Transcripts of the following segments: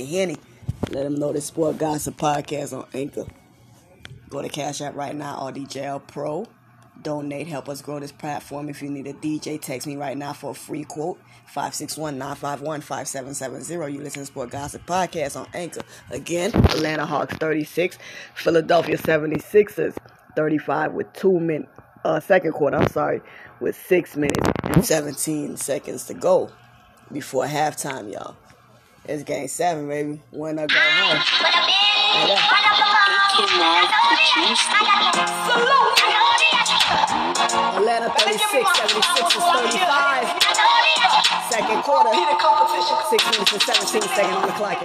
Henny. Let them know the Sport Gossip Podcast on Anchor. Go to Cash App right now, RDJL Pro. Donate, help us grow this platform. If you need a DJ, text me right now for a free quote. 561-951-5770. You listen to Sport Gossip Podcast on Anchor. Again, Atlanta Hawks 36, Philadelphia 76ers 35 with two minutes, uh, second quarter, I'm sorry, with six minutes and 17 seconds to go before halftime, y'all. It's game seven, baby. Winner go home. Atlanta 36, 76 is 35. Second quarter. Six minutes and 17 seconds on the clock.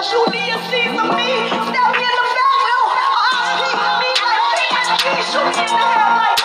Julius Caesar me, stab me in the like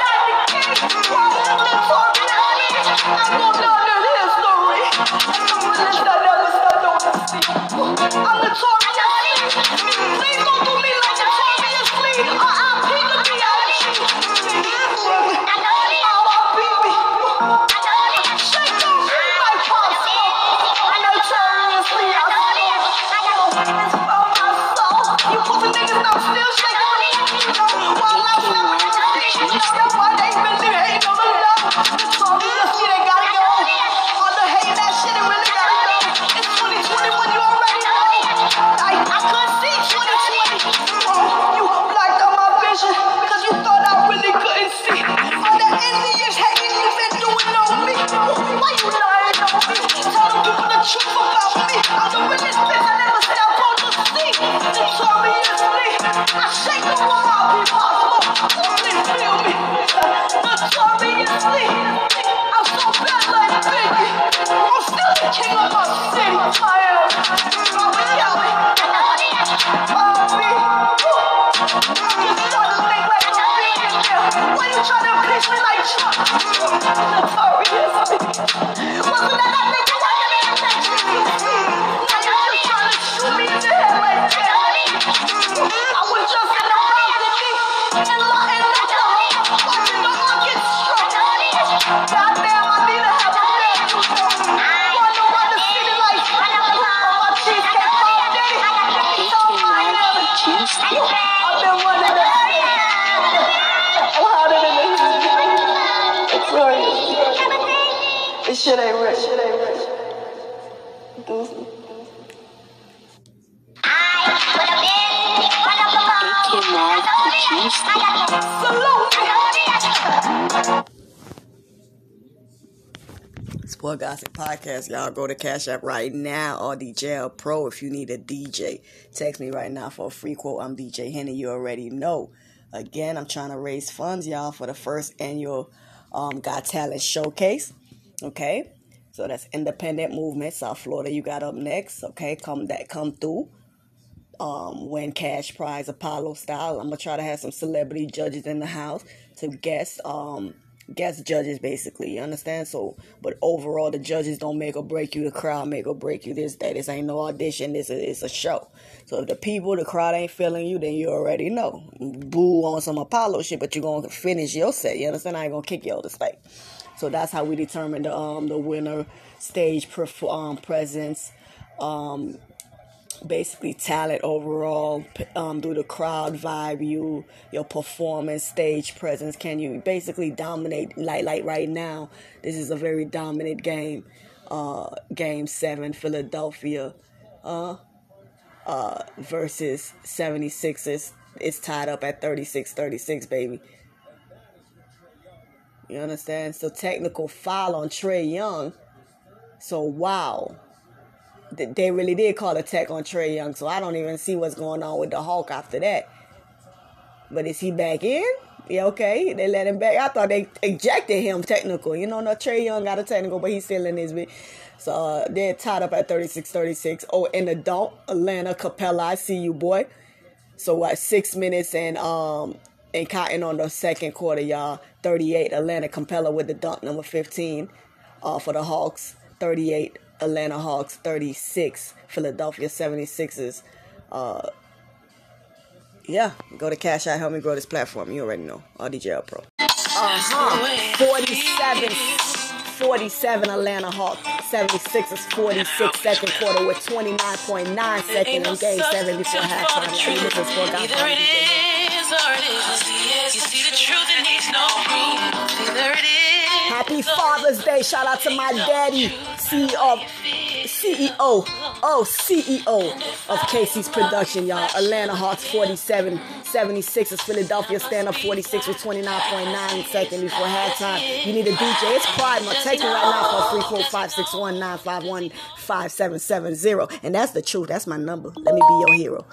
This shit ain't rich. Shit ain't. Deuces. Sport Gossip Podcast. Y'all go to Cash App right now or DJL Pro if you need a DJ. Text me right now for a free quote. I'm DJ Henny. You already know. Again, I'm trying to raise funds, y'all, for the first annual um, Got Talent Showcase. Okay, so that's independent movement. South Florida, you got up next. Okay, come that come through. Um, win cash prize Apollo style. I'm gonna try to have some celebrity judges in the house to guess um guest judges basically. You understand? So, but overall, the judges don't make or break you. The crowd make or break you. This that this ain't no audition. This is it's a show. So if the people, the crowd ain't feeling you, then you already know. Boo on some Apollo shit, but you gonna finish your set. You understand? I ain't gonna kick you out the stage. So that's how we determine the um the winner stage perf- um presence. Um, basically talent overall um, do the crowd vibe you your performance stage presence can you basically dominate like like right now this is a very dominant game uh game seven philadelphia uh uh versus 76ers it's tied up at 36 36 baby you understand so technical foul on Trae Young so wow they really did call a tech on Trae Young, so I don't even see what's going on with the Hulk after that. But is he back in? Yeah, okay. They let him back. I thought they ejected him technical. You know, no Trae Young got a technical, but he's still in his bit. So uh, they're tied up at 36-36. Oh, and the Atlanta Capela, I see you, boy. So what? Six minutes and um and counting on the second quarter, y'all. 38 Atlanta Capela with the dunk number 15 uh, for the Hawks. 38 Atlanta Hawks 36, Philadelphia 76ers. Uh, yeah, go to Cash Out, help me grow this platform. You already know. RDJL Pro. Uh-huh. 47, 47 Atlanta Hawks, 76ers 46 second quarter with 29.9 seconds in game 7 before halftime. Either it is or it is. You see the truth, needs no proof. Either it is. Happy Father's Day. Shout out to my daddy, CEO, CEO, oh, CEO of Casey's production, y'all. Atlanta Hawks 47, 76 is Philadelphia stand up 46 with 29.9 seconds before halftime. You need a DJ. It's Pride. My text me right now for 34561 951 5770. And that's the truth. That's my number. Let me be your hero.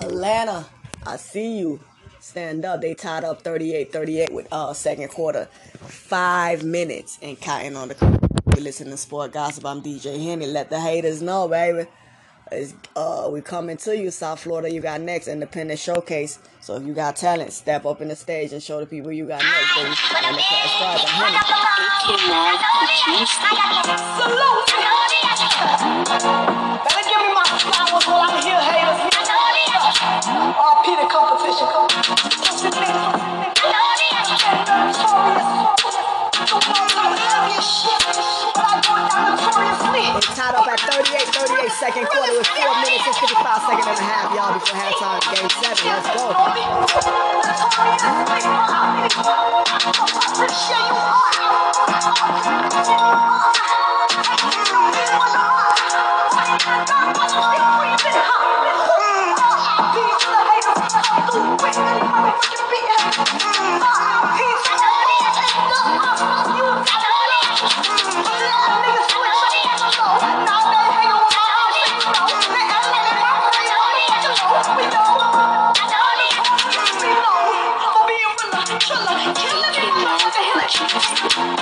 Atlanta, I see you stand up. They tied up 38-38 with uh second quarter. Five minutes and counting on the we listen to sport gossip. I'm DJ Henny. Let the haters know, baby. It's, uh, we coming to you, South Florida. You got next independent showcase. So if you got talent, step up in the stage and show the people you got next, baby. And the cash drive, I'm Better give me my flowers while I'm here, haters. RP the competition. They tied up at 38, 38 second quarter with 4 minutes and 55 seconds and a half, y'all, before halftime. Game 7, let's Julius Caesar me, stab me in the back, no, RP me like PSG, shoot me in the head like 90 King, Roll, Notorious, I ain't gonna know this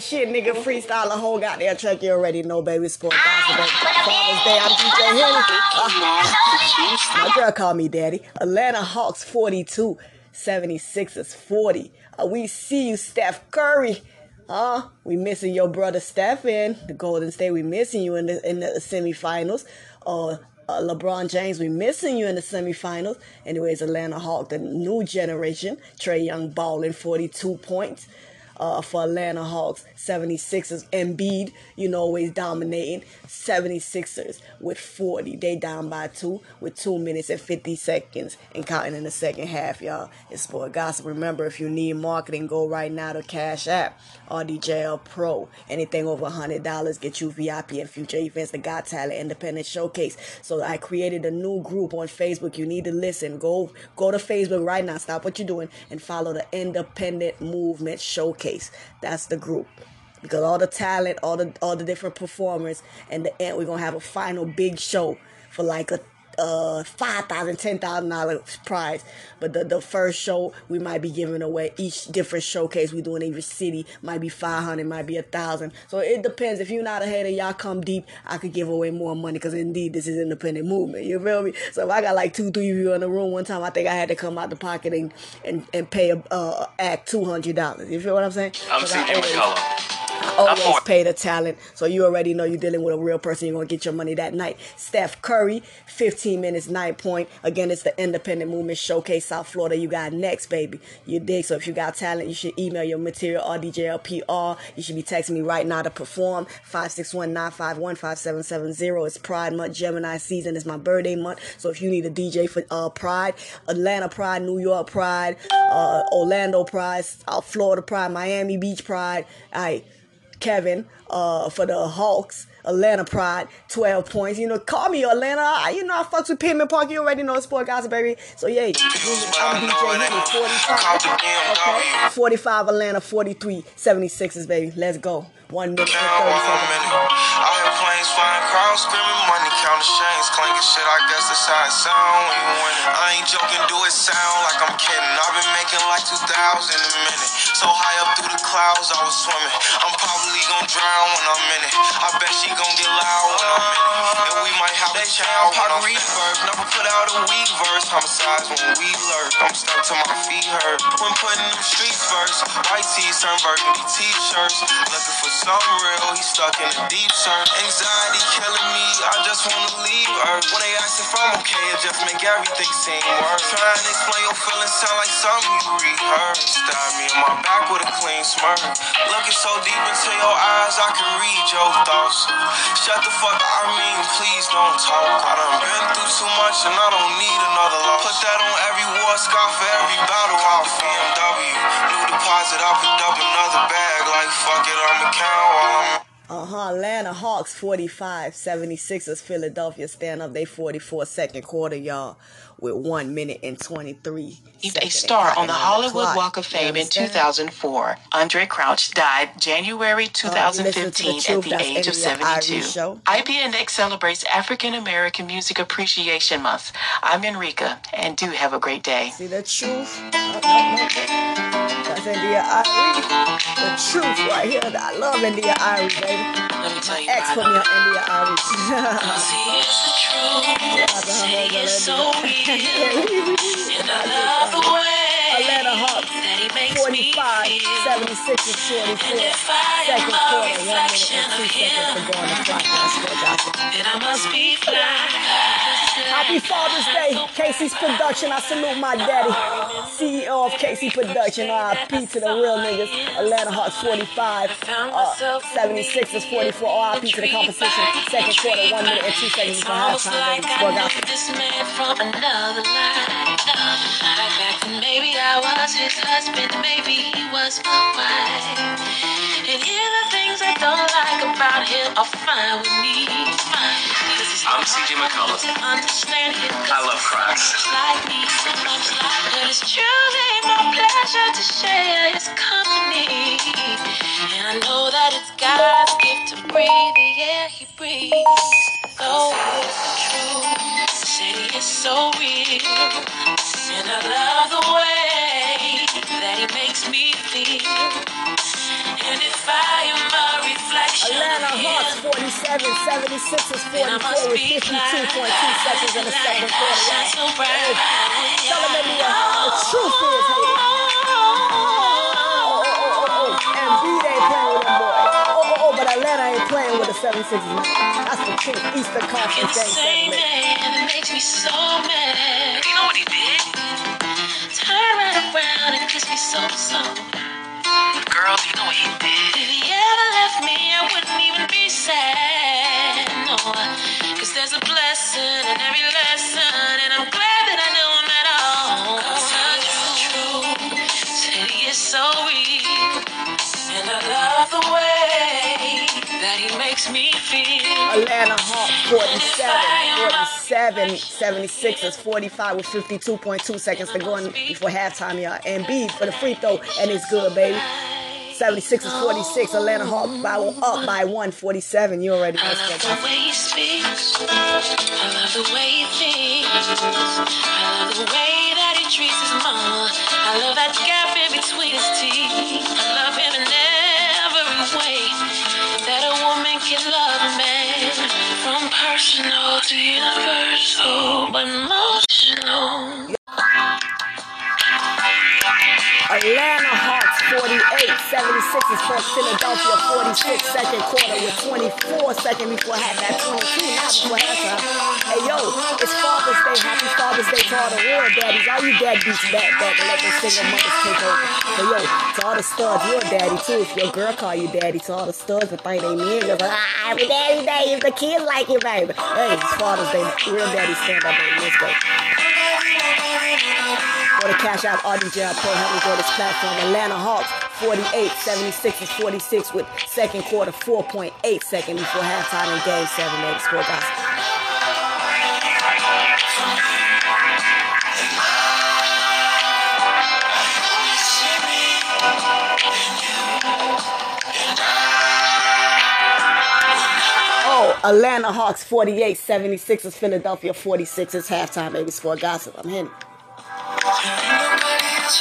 Shit, nigga, freestyle a whole goddamn track. You already know, baby. Sport gospel, Father's Day. I'm DJ Henny. Uh, my girl called me daddy. Atlanta Hawks 42, 76 is 40. Uh, we see you, Steph Curry. Huh? We missing your brother Stephen, the Golden State. We missing you in the in the semifinals. Uh, uh, LeBron James, we missing you in the semifinals. Anyways, Atlanta Hawk, the new generation. Trae Young balling 42 points uh, for Atlanta Hawks. 76ers, Embiid, you know, always dominating. 76ers with 40. They down by two with two minutes and 50 seconds and counting in the second half, y'all. It's sport gossip. Remember, if you need marketing, go right now to Cash App, RDJL Pro. Anything over $100 get you VIP and future events, the Got Talent Independent Showcase. So I created a new group on Facebook. You need to listen. Go go to Facebook right now. Stop what you're doing and follow the Independent Movement Showcase. That's the group. Because all the talent, all the all the different performers, and the end we're gonna have a final big show for like a uh five thousand, ten thousand dollar prize. But the the first show we might be giving away each different showcase we do in every city might be five hundred, might be a thousand. So it depends. If you're not ahead of y'all come deep, I could give away more money because indeed this is independent movement. You feel me? So if I got like two, three of you in the room one time, I think I had to come out the pocket and and, and pay a uh, act two hundred dollars. You feel what I'm saying? I'm CJ always- pay the talent. So you already know you're dealing with a real person. You're gonna get your money that night. Steph Curry, 15 minutes, nine point. Again, it's the Independent Movement Showcase South Florida. You got next, baby. You dig? So if you got talent, you should email your material RDJLPR. You should be texting me right now to perform 561-951-5770. It's Pride Month, Gemini season. It's my birthday month. So if you need a DJ for uh, Pride, Atlanta Pride, New York Pride, uh, Orlando Pride, South Florida Pride, Miami Beach Pride, I Kevin uh, for the Hawks. Atlanta Pride, 12 points. You know, call me Atlanta. I, you know, I fucks with Payment Park. You already know the sport gossip, baby. So, yeah, I'm DJ Henny, 45. Okay. 45 Atlanta, 43, 76ers, baby. Let's go. One minute and 30 seconds. I hear planes flying, crowds screaming, money counting chains, clanking shit. I guess that's how it sound when you win it. I ain't joking, do it sound like I'm kidding. I've been making like 2,000 a minute. So high up through the clouds, I was swimming. I'm probably gonna drown when I'm in it. I bet she gon' get loud when I'm in it. And we might have a child when I'm reverb. Never put out a weak verse. Homicides when we lurk. I'm stuck to my feet hurt. When putting them streets first. White tees turn burgundy t-shirts. Looking for something real. He stuck in a deep search. Anxiety killing me. I just wanna leave Earth. When they ask if I'm okay, it just make everything seem worse. Trying to explain your feelings sound like something you rehearsed. Me back with a clean smirk. Looking so deep into your eyes, I can read your thoughts. Shut the fuck up, I mean, please don't talk. I done been through too much and I don't need another loss. Put that on every war scar for every battle. Call BMW. New deposit, I picked up another bag. Like, fuck it, I'ma I'm. Uh-huh. Atlanta Hawks 45, 76ers Philadelphia stand up. They 44 second quarter, y'all, with one minute and 23. received a star on the Hollywood clock. Walk of Fame in 2004. Andraé Crouch died January Uh, you listen to the 2015 Truth, at the age of 72. Show. IPNX celebrates African American Music Appreciation Month. I'm Enrica, and do have a great day. See the truth? No, no, no. That's India Arie. The truth right here. I love India Arie, baby. Let me tell you Ex put me on India Arie. See, it's the truth. Say it's so real. And I love the way Atlanta Hawks. that he makes me 45, feel. 76 and 44. And if I am Second a quarter, one minute and two seconds to go on the gossip. then I must be fly. Happy Father's Day, Casey's Production. I salute my daddy, CEO of Casey Production. RIP to the real niggas. Atlanta Hawks 45, uh, 76 is 44. RIP to the competition. Second quarter, one minute and two seconds almost halftime. I Score this man from another life. Back then, maybe I was his husband, maybe he was my wife. And here the things I don't like about him are fine with me. I'm CJ McCullough. I love Crocs. But it's truly my pleasure to share his company. And I know that it's God's gift to breathe the air he breathes. Oh, it's true, so real. And I love the way that he makes me feel. And if I am a 76 is Then I 44 must with 52.2 seconds in the second quarter. Shine so bright. Hey, tell them that the, uh, truth is. Oh, oh, oh, oh, oh. And B ain't playing with them boys. Oh, oh, oh, but Atlanta ain't playing with the 76ers. That's the truth. Eastern Conference the game same man that makes me so mad. You know what he did? Turn right around and kiss me so so. Girls, you know what he did? Me, I wouldn't even be sad. No, cause there's a blessing in every lesson, and I'm glad that I knew him at all. Cause the truth said he is so real, and I love the way that he makes me feel. Atlanta Hawks 47, 47, 76 is 45 with 52.2 seconds to go in before halftime, y'all. And B for the free throw, and it's good, baby. 76 is 46. Atlanta Hawks by, up by 147. You already know I love the way he speaks. I love the way he thinks. I love the way that he treats his mama. I love that gap in between his teeth. I love him in every way that a woman can love a man. From personal to universal, but emotional. 76 is for Philadelphia 46, second quarter with 24 seconds before half that 22 now before halftime. Hey yo, it's Father's Day. Happy Father's Day to all the real daddies. All you deadbeats back back and let the single mothers take over. But yo, to all the studs, you're a daddy too. If your girl call you daddy, to all the studs that think they just like, ah, every daddy day if the kids like you, baby. Hey, it's Father's Day. Real daddy stand up, baby. Let's go. Cash App RDJ Pro. Help me grow this platform. Atlanta Hawks 48, 76 is 46 with second quarter 4.8 second before halftime in game seven. Baby, score. Oh, Atlanta Hawks 48, 76 is Philadelphia 46 is halftime, baby. Score gossip. I'm hitting. In